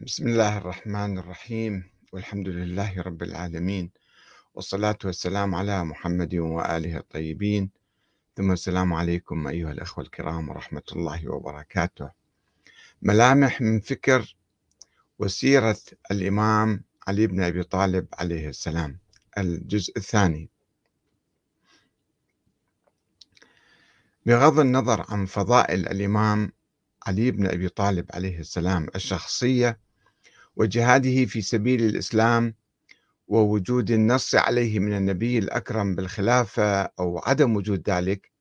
بسم الله الرحمن الرحيم. والحمد لله رب العالمين. والصلاة والسلام على محمد وآله الطيبين. ثم السلام عليكم أيها الأخوة الكرام ورحمة الله وبركاته. ملامح من فكر وسيرة الإمام علي بن أبي طالب عليه السلام. الجزء الثاني. بغض النظر عن فضائل الإمام علي بن أبي طالب عليه السلام الشخصية وجهاده في سبيل الإسلام ووجود النص عليه من النبي الأكرم بالخلافة أو عدم وجود ذلك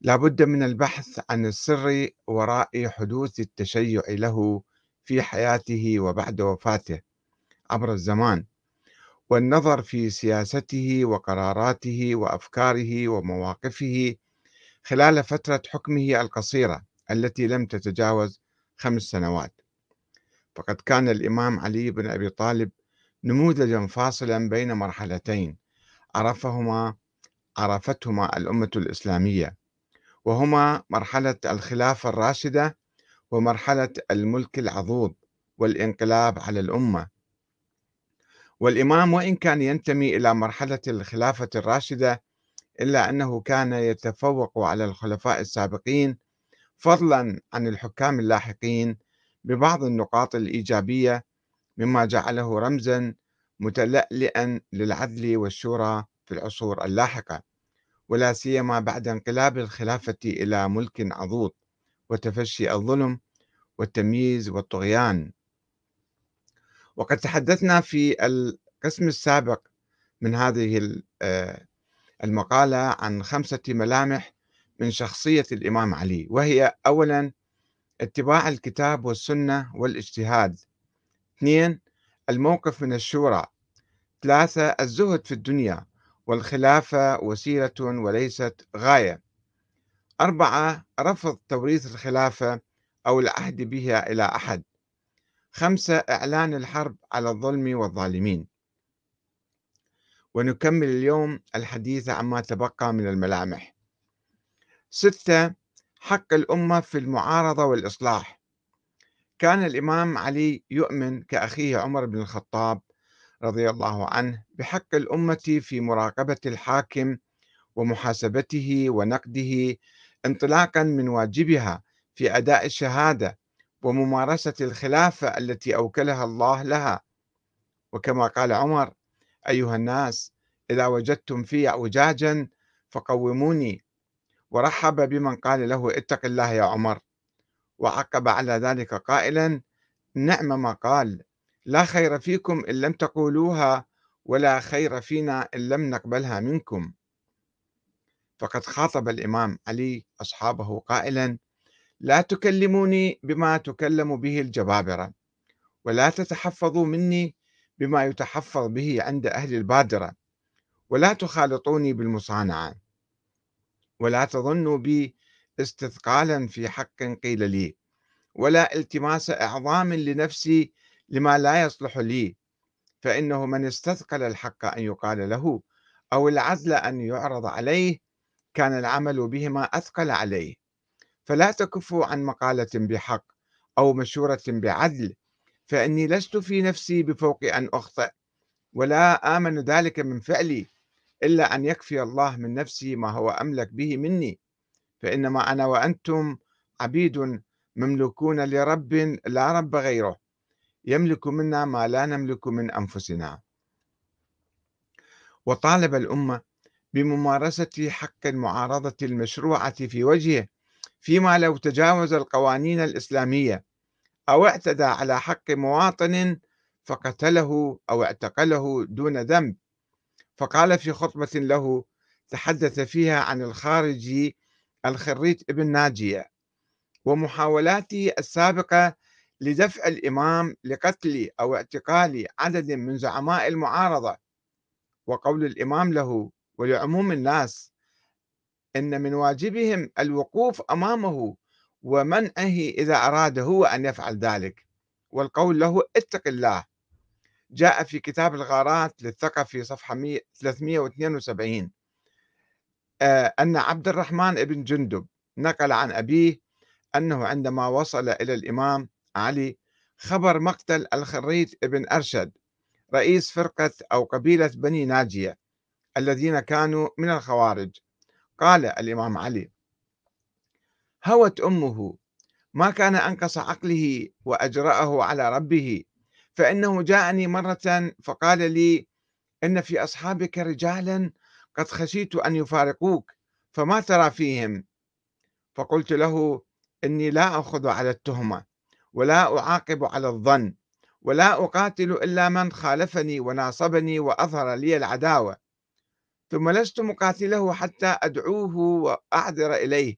لا بد من البحث عن السر وراء حدوث التشيع له في حياته وبعد وفاته عبر الزمان والنظر في سياسته وقراراته وأفكاره ومواقفه خلال فترة حكمه القصيرة التي لم تتجاوز خمس سنوات. فقد كان الإمام علي بن أبي طالب نموذجا فاصلا بين مرحلتين عرفهما عرفتهما الأمة الإسلامية وهما مرحلة الخلافة الراشدة ومرحلة الملك العضوض والانقلاب على الأمة. والإمام وإن كان ينتمي إلى مرحلة الخلافة الراشدة إلا أنه كان يتفوق على الخلفاء السابقين فضلا عن الحكام اللاحقين ببعض النقاط الإيجابية مما جعله رمزا متلألئا للعدل والشورى في العصور اللاحقة ولا سيما بعد انقلاب الخلافة إلى ملك عضوض وتفشي الظلم والتمييز والطغيان. وقد تحدثنا في القسم السابق من هذه آه، المقالة عن خمسة ملامح من شخصية الإمام علي وهي أولا اتباع الكتاب والسنة والاجتهاد. اثنين الموقف من الشورى. ثلاثة الزهد في الدنيا والخلافة وسيلة وليست غاية. أربعة رفض توريث الخلافة أو العهد بها إلى أحد. خمسة إعلان الحرب على الظلم والظالمين. ونكمل اليوم الحديث عما تبقى من الملامح. ستة حق الأمة في المعارضة والإصلاح. كان الإمام علي يؤمن كأخيه عمر بن الخطاب رضي الله عنه بحق الأمة في مراقبة الحاكم ومحاسبته ونقده انطلاقا من واجبها في أداء الشهادة وممارسة الخلافة التي أوكلها الله لها. وكما قال عمر أيها الناس إذا وجدتم في اعوجاجا فقوموني ورحب بمن قال له اتق الله يا عمر. وعقب على ذلك قائلا نعم ما قال لا خير فيكم إن لم تقولوها ولا خير فينا إن لم نقبلها منكم. فقد خاطب الإمام علي أصحابه قائلا لا تكلموني بما تكلم به الجبابرة ولا تتحفظوا مني بما يتحفظ به عند أهل البادرة ولا تخالطوني بالمصانعة. ولا تظنوا بي استثقالا في حق قيل لي ولا التماس إعظام لنفسي لما لا يصلح لي. فإنه من استثقل الحق أن يقال له أو العزل أن يعرض عليه كان العمل بهما أثقل عليه. فلا تكفوا عن مقالة بحق أو مشورة بعدل فإني لست في نفسي بفوق أن أخطئ ولا آمن ذلك من فعلي. إلا أن يكفي الله من نفسي ما هو أملك به مني. فإنما أنا وأنتم عبيد مملوكون لرب لا رب غيره. يملك منا ما لا نملك من أنفسنا. وطالب الأمة بممارسة حق المعارضة المشروعة في وجهه فيما لو تجاوز القوانين الإسلامية أو اعتدى على حق مواطن فقتله أو اعتقله دون ذنب. فقال في خطبة له تحدث فيها عن الخارجي الخريج ابن ناجية ومحاولاته السابقة لدفع الإمام لقتل أو اعتقال عدد من زعماء المعارضة. وقول الإمام له ولعموم الناس إن من واجبهم الوقوف أمامه ومنعه إذا أراد هو أن يفعل ذلك. والقول له اتق الله. جاء في كتاب الغارات للثقفي صفحة 372 آه، أن عبد الرحمن بن جندب نقل عن أبيه أنه عندما وصل إلى الإمام علي خبر مقتل الخريت ابن أرشد رئيس فرقة أو قبيلة بني ناجية الذين كانوا من الخوارج. قال الإمام علي هوت أمه ما كان أنقص عقله وأجرأه على ربه فإنه جاءني مرة فقال لي إن في أصحابك رجالا قد خشيت أن يفارقوك فما ترى فيهم؟ فقلت له إني لا أخذ على التهمة ولا أعاقب على الظن ولا أقاتل إلا من خالفني وناصبني وأظهر لي العداوة ثم لست مقاتله حتى أدعوه وأعذر إليه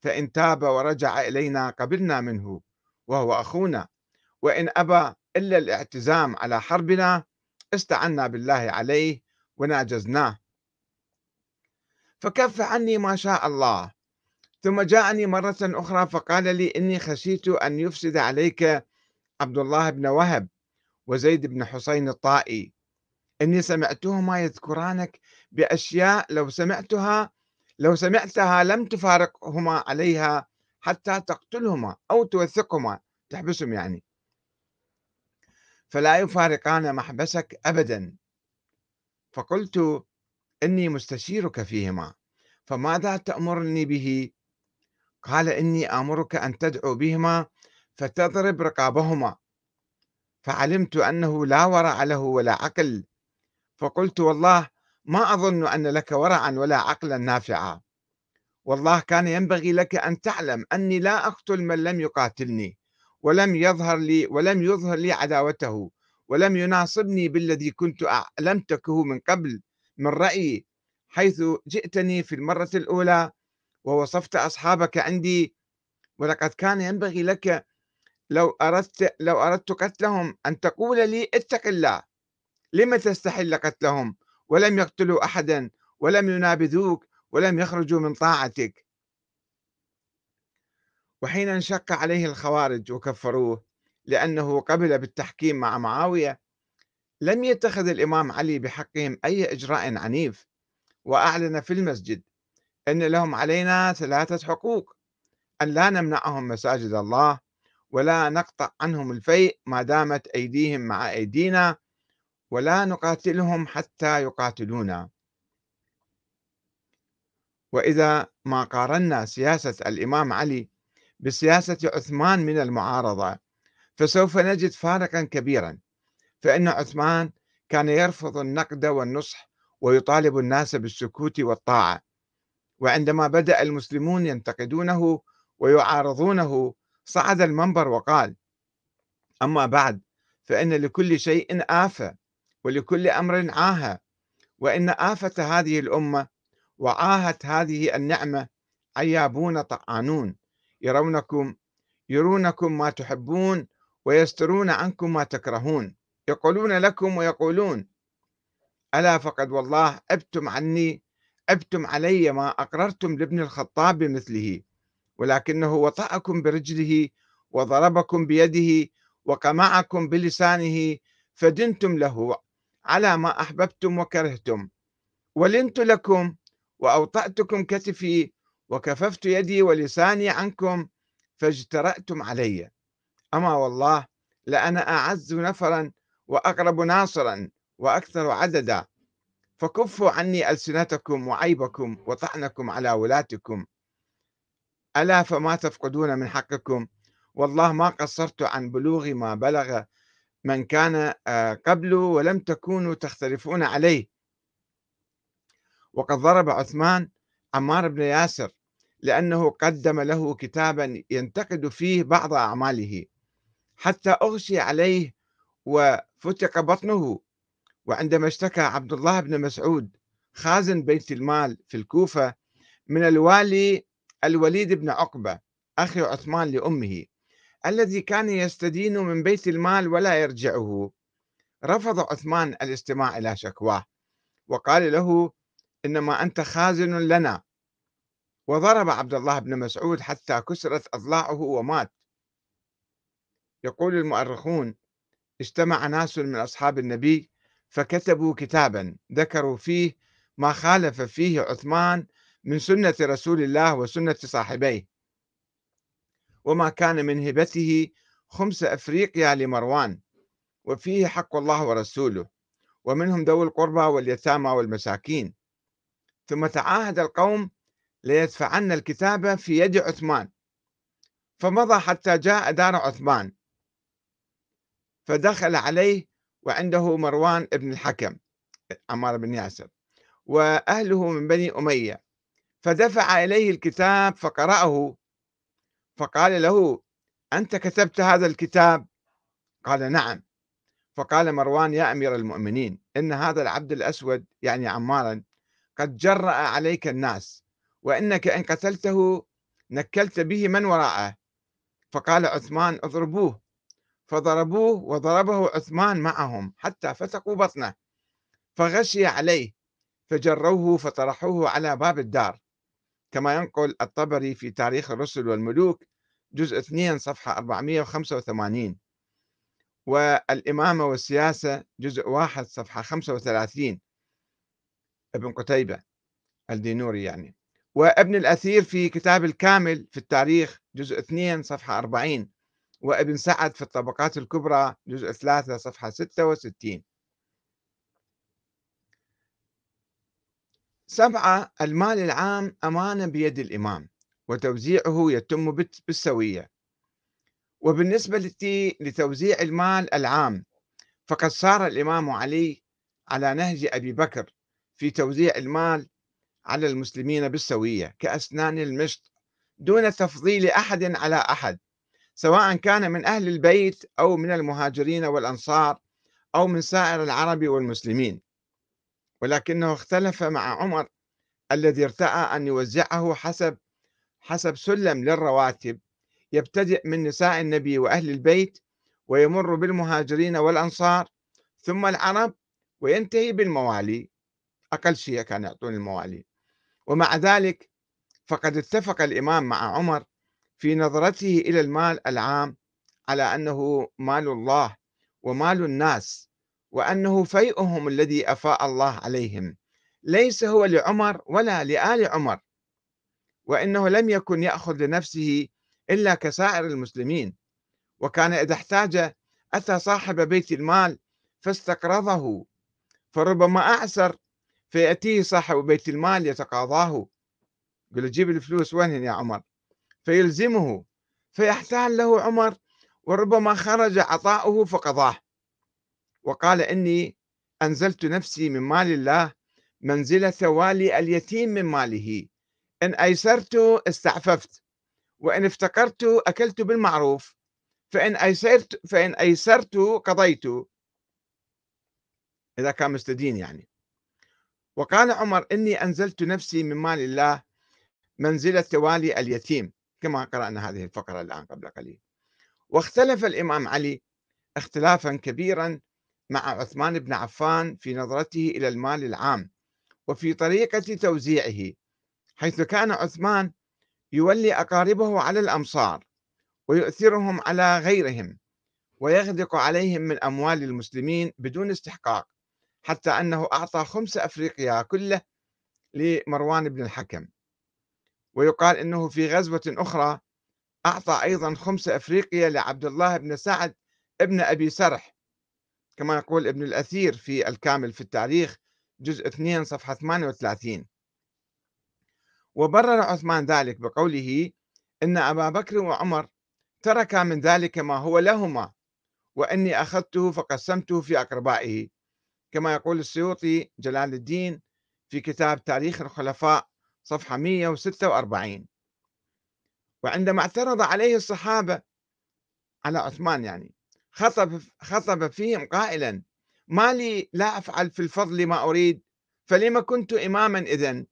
فإن تاب ورجع إلينا قبلنا منه وهو أخونا وإن أبى إلا الاعتزام على حربنا استعنا بالله عليه وناجزناه. فكف عني ما شاء الله. ثم جاءني مرة أخرى فقال لي إني خشيت أن يفسد عليك عبد الله بن وهب وزيد بن حسين الطائي. إني سمعتهما يذكرانك بأشياء لو سمعتها لو سمعتها لم تفارقهما عليها حتى تقتلهما أو توثقهما تحبسهم يعني. فلا يفارقان محبسك أبدا. فقلت إني مستشيرك فيهما فماذا تأمرني به؟ قال إني آمرك أن تدعو بهما فتضرب رقابهما. فعلمت أنه لا ورع له ولا عقل. فقلت والله ما أظن أن لك ورعا ولا عقلا نافعا. والله كان ينبغي لك أن تعلم أني لا أقتل من لم يقاتلني. ولم يظهر لي ولم يظهر لي عداوته ولم يناصبني بالذي كنت أعلمتكه من قبل من رأيي حيث جئتني في المرة الأولى ووصفت أصحابك عندي ولقد كان ينبغي لك لو أردت لو أردت قتلهم أن تقول لي اتق الله. لم تستحل قتلهم؟ ولم يقتلوا أحدا ولم ينابذوك ولم يخرجوا من طاعتك. وحين انشق عليه الخوارج وكفروه لأنه قبل بالتحكيم مع معاوية لم يتخذ الإمام علي بحقهم أي إجراء عنيف وأعلن في المسجد أن لهم علينا ثلاثة حقوق أن لا نمنعهم مساجد الله ولا نقطع عنهم الفيء ما دامت أيديهم مع أيدينا ولا نقاتلهم حتى يقاتلونا. وإذا ما قارنا سياسة الإمام علي بسياسة عثمان من المعارضة فسوف نجد فارقا كبيرا فإن عثمان كان يرفض النقد والنصح ويطالب الناس بالسكوت والطاعة وعندما بدأ المسلمون ينتقدونه ويعارضونه صعد المنبر وقال أما بعد فإن لكل شيء آفة ولكل أمر عاهة وإن آفة هذه الأمة وعاهة هذه النعمة عيابون طعانون يرونكم يرونكم ما تحبون ويسترون عنكم ما تكرهون يقولون لكم ويقولون ألا فقد والله أبتم عني أبتم علي ما أقررتم لابن الخطاب بمثله ولكنه وطأكم برجله وضربكم بيده وقمعكم بلسانه فدنتم له على ما أحببتم وكرهتم ولنت لكم وأوطأتكم كتفي وكففت يدي ولساني عنكم فاجترأتم علي. أما والله لأنا أعز نفرا وأقرب ناصرا وأكثر عددا. فكفوا عني ألسنتكم وعيبكم وطعنكم على ولاتكم. ألا فما تفقدون من حقكم؟ والله ما قصرت عن بلوغ ما بلغ من كان آه، قبله ولم تكونوا تختلفون عليه. وقد ضرب عثمان عمار بن ياسر لأنه قدم له كتابا ينتقد فيه بعض أعماله. حتى أغشي عليه وفتق بطنه وعندما اشتكى عبد الله بن مسعود خازن بيت المال في الكوفة من الوالي الوليد بن عقبة أخي عثمان لأمه الذي كان يستدين من بيت المال ولا يرجعه. رفض عثمان الاستماع إلى شكواه وقال له إنما أنت خازن لنا. وضرب عبد الله بن مسعود حتى كسرت أضلاعه ومات. يقول المؤرخون اجتمع ناس من أصحاب النبي فكتبوا كتابا ذكروا فيه ما خالف فيه عثمان من سنة رسول الله وسنة صاحبيه. وما كان من هبته خمس أفريقيا لمروان وفيه حق الله ورسوله ومنهم ذوي القربى واليتامى والمساكين. ثم تعاهد القوم ليدفعن الكتابة في يد عثمان. فمضى حتى جاء دار عثمان. فدخل عليه وعنده مروان بن الحكم عمار بن ياسر وأهله من بني أمية. فدفع إليه الكتاب فقرأه. فقال له أنت كتبت هذا الكتاب؟ قال نعم. فقال مروان يا أمير المؤمنين إن هذا العبد الأسود يعني عمارا قد جرأ عليك الناس وإنك إن قتلته نكلت به من وراءه. فقال عثمان اضربوه. فضربوه وضربه عثمان معهم حتى فتقوا بطنه. فغشي عليه. فجروه فطرحوه على باب الدار. كما ينقل الطبري في تاريخ الرسل والملوك جزء 2 صفحة 485 والإمامة والسياسة جزء 1 صفحة 35 ابن قتيبة الدينوري يعني. وابن الأثير في كتاب الكامل في التاريخ جزء 2 صفحة 40 وابن سعد في الطبقات الكبرى جزء 3 صفحة 66 سبعة المال العام أمانة بيد الإمام وتوزيعه يتم بالسوية. وبالنسبة لتوزيع المال العام فقد صار الإمام علي على نهج أبي بكر في توزيع المال على المسلمين بالسوية كأسنان المشط دون تفضيل أحد على أحد سواء كان من أهل البيت أو من المهاجرين والأنصار أو من سائر العرب والمسلمين. ولكنه اختلف مع عمر الذي ارتأى أن يوزعه حسب حسب سلم للرواتب يبتدئ من نساء النبي وأهل البيت ويمر بالمهاجرين والأنصار ثم العرب وينتهي بالموالي. أقل شيء كان يعطون الموالي. ومع ذلك فقد اتفق الإمام مع عمر في نظرته إلى المال العام على أنه مال الله ومال الناس وأنه فيئهم الذي أفاء الله عليهم. ليس هو لعمر ولا لآل عمر وإنه لم يكن يأخذ لنفسه إلا كسائر المسلمين. وكان إذا احتاج أتى صاحب بيت المال فاستقرضه فربما أعسر فيأتيه صاحب بيت المال يتقاضاه. يقول جيب الفلوس وين يا عمر. فيلزمه فيحتال له عمر وربما خرج عطاؤه فقضاه. وقال إني أنزلت نفسي من مال الله منزلة والي اليتيم من ماله. إن أيسرت استعففت وإن افتقرت أكلت بالمعروف. فإن أيسرت فإن أيسرت قضيت. إذا كان مستدين يعني. وقال عمر إني أنزلت نفسي من مال الله منزلة والي اليتيم كما قرأنا هذه الفقرة الآن قبل قليل. واختلف الإمام علي اختلافا كبيرا مع عثمان بن عفان في نظرته إلى المال العام وفي طريقة توزيعه حيث كان عثمان يولي أقاربه على الأمصار ويؤثرهم على غيرهم ويغدق عليهم من أموال المسلمين بدون استحقاق. حتى أنه أعطى خمس أفريقيا كله لمروان بن الحكم. ويقال أنه في غزوة أخرى أعطى أيضا خمس أفريقيا لعبد الله بن سعد ابن أبي سرح. كما يقول ابن الأثير في الكامل في التاريخ جزء 2 صفحة 38 وبرر عثمان ذلك بقوله إن أبا بكر وعمر تركا من ذلك ما هو لهما وإني أخذته فقسمته في أقربائه. كما يقول السيوطي جلال الدين في كتاب تاريخ الخلفاء صفحة 146 وعندما اعترض عليه الصحابة على عثمان يعني خطب خطب فيهم قائلا ما لي لا أفعل في الفضل ما أريد فلما كنت إماما إذن؟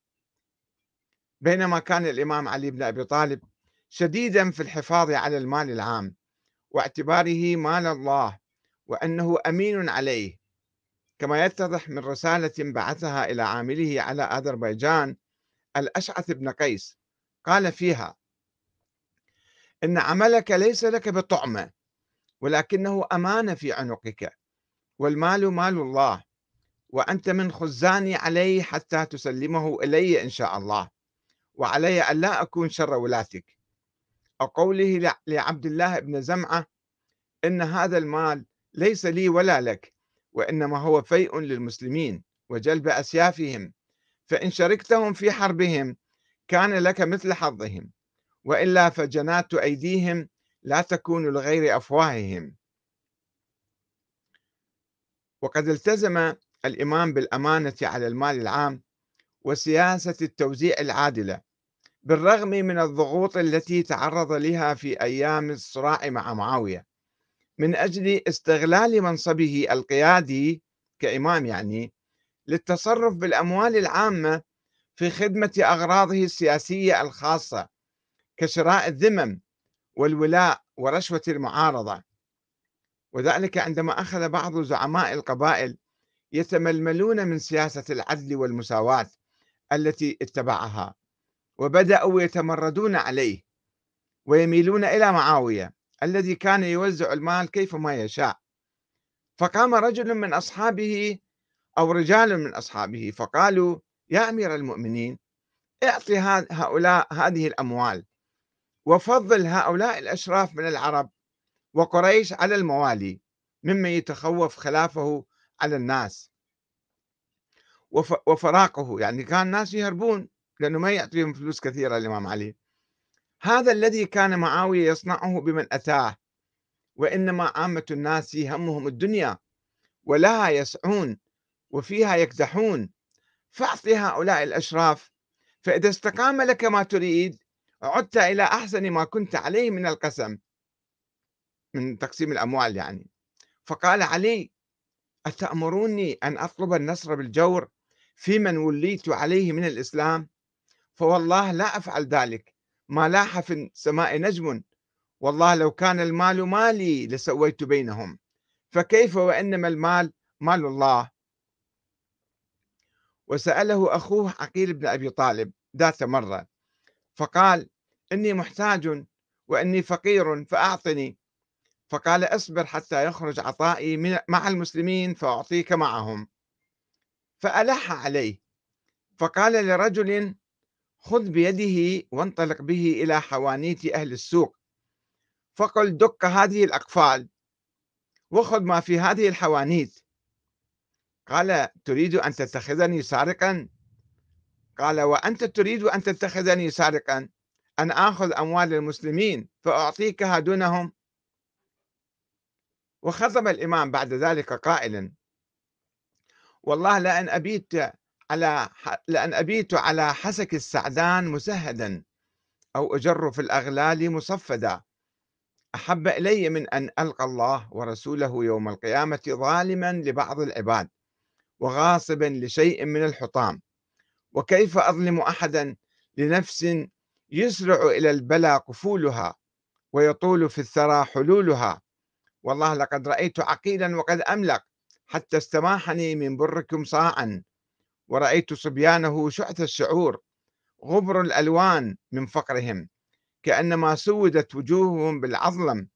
بينما كان الإمام علي بن أبي طالب شديدا في الحفاظ على المال العام واعتباره مال الله وأنه أمين عليه. كما يتضح من رسالة بعثها إلى عامله على أذربيجان الأشعث بن قيس قال فيها إن عملك ليس لك بطعمة ولكنه أمانة في عنقك والمال مال الله وأنت من خزاني عليه حتى تسلمه إلي إن شاء الله وعلي أن لا أكون شر ولاتك. أو قوله لعبد الله بن زمعة إن هذا المال ليس لي ولا لك وإنما هو فيء للمسلمين وجلب أسيافهم فإن شركتهم في حربهم كان لك مثل حظهم وإلا فجنات أيديهم لا تكون لغير أفواههم. وقد التزم الإمام بالأمانة على المال العام وسياسة التوزيع العادلة بالرغم من الضغوط التي تعرض لها في أيام الصراع مع معاوية. من أجل استغلال منصبه القيادي كإمام يعني للتصرف بالأموال العامة في خدمة أغراضه السياسية الخاصة كشراء الذمم والولاء ورشوة المعارضة. وذلك عندما أخذ بعض زعماء القبائل يتململون من سياسة العدل والمساواة التي اتبعها وبدأوا يتمردون عليه ويميلون إلى معاوية. الذي كان يوزع المال كيفما يشاء. فقام رجل من أصحابه أو رجال من أصحابه فقالوا يا أمير المؤمنين اعطي هؤلاء هذه الأموال وفضل هؤلاء الأشراف من العرب وقريش على الموالي ممن يتخوف خلافه على الناس وفراقه. يعني كان الناس يهربون لأنه ما يعطيهم فلوس كثيرة الإمام علي. هذا الذي كان معاوية يصنعه بمن أتاه وإنما عامة الناس همهم الدنيا ولها يسعون وفيها يكدحون. فأعطي هؤلاء الأشراف فإذا استقام لك ما تريد عدت إلى أحسن ما كنت عليه من القسم من تقسيم الأموال يعني. فقال علي أتأمروني أن أطلب النصر بالجور في من وليت عليه من الإسلام؟ فوالله لا أفعل ذلك. ما لاح في السماء نجم. والله لو كان المال مالي لسويت بينهم. فكيف وإنما المال مال الله؟ وسأله أخوه عقيل بن أبي طالب ذات مرة. فقال إني محتاج وإني فقير فأعطني. فقال اصبر حتى يخرج عطائي مع المسلمين فأعطيك معهم. فألح عليه. فقال لرجل خذ بيده وانطلق به إلى حوانيت أهل السوق. فقل دق هذه الأقفال وخذ ما في هذه الحوانيت. قال تريد أن تتخذني سارقا؟ قال وأنت تريد أن تتخذني سارقا؟ أن آخذ أموال المسلمين فأعطيكها دونهم؟ وخطب الإمام بعد ذلك قائلا. والله لأن أبيت على لأن أبيت على حسك السعدان مسهدا أو أجر في الأغلال مصفدا. أحب إلي من أن ألقى الله ورسوله يوم القيامة ظالما لبعض العباد وغاصبا لشيء من الحطام. وكيف أظلم أحدا لنفس يسرع إلى البلا قفولها ويطول في الثرى حلولها؟ والله لقد رأيت عقيلا وقد أملق حتى استماحني من بركم صاعا ورأيت صبيانه شعث الشعور غبر الألوان من فقرهم كأنما سودت وجوههم بالعظلم.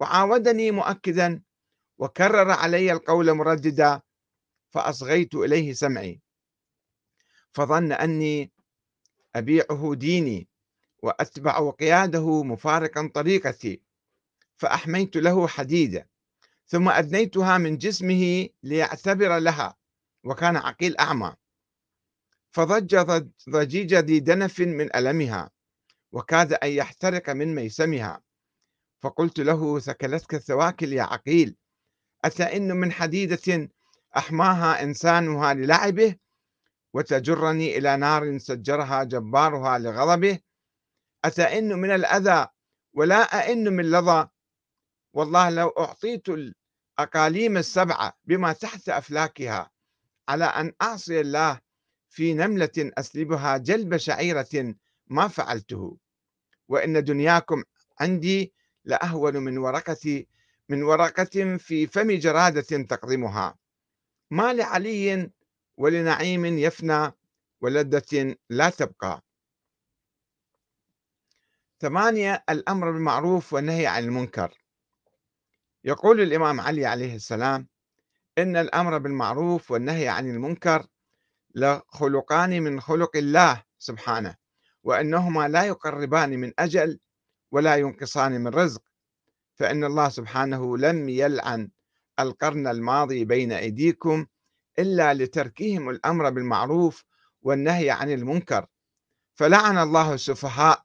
وعاودني مؤكدا وكرر علي القول مرددا فأصغيت إليه سمعي. فظن أني أبيعه ديني وأتبع قياده مفارقا طريقتي فأحميت له حديدة ثم أدنيتها من جسمه ليعتبر لها. وكان عقيل أعمى. فضج ضجيج ذي دنف من ألمها وكاد أن يحترق من ميسمها. فقلت له ثكلتك الثواكل يا عقيل أتئن من حديدة أحماها إنسانها للعبه وتجرني إلى نار سجرها جبارها لغضبه؟ أتئن من الأذى ولا أئن من لظى؟ والله لو أعطيت الأقاليم السبعة بما تحت أفلاكها على أن أعصي الله في نملة أسلبها جلب شعيرة ما فعلته. وإن دنياكم عندي لأهون من ورقة من ورقة في فم جرادة تقضمها ما لعلي ولنعيم يفنى ولذة لا تبقى. ثمانية الأمر بالمعروف والنهي عن المنكر. يقول الإمام علي عليه السلام إن الأمر بالمعروف والنهي عن المنكر لخلقان من خلق الله سبحانه وأنهما لا يقربان من أجل ولا ينقصان من رزق. فإن الله سبحانه لم يلعن القرن الماضي بين أيديكم إلا لتركهم الأمر بالمعروف والنهي عن المنكر. فلعن الله السفهاء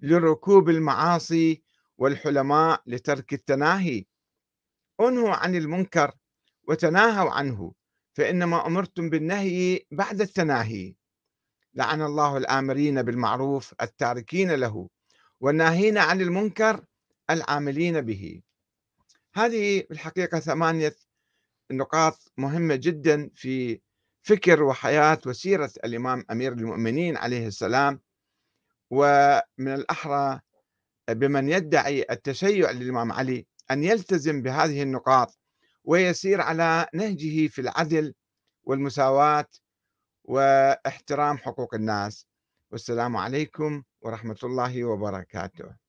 لركوب المعاصي والحلماء لترك التناهي. انهوا عن المنكر وتناهوا عنه فإنما أمرتم بالنهي بعد التناهي. لعن الله الآمرين بالمعروف التاركين له والناهين عن المنكر العاملين به. هذه بالحقيقة ثمانية نقاط مهمة جدا في فكر وحياة وسيرة الإمام أمير المؤمنين عليه السلام. ومن الأحرى بمن يدعي التشيع للإمام علي أن يلتزم بهذه النقاط ويسير على نهجه في العدل والمساواة واحترام حقوق الناس. والسلام عليكم ورحمة الله وبركاته.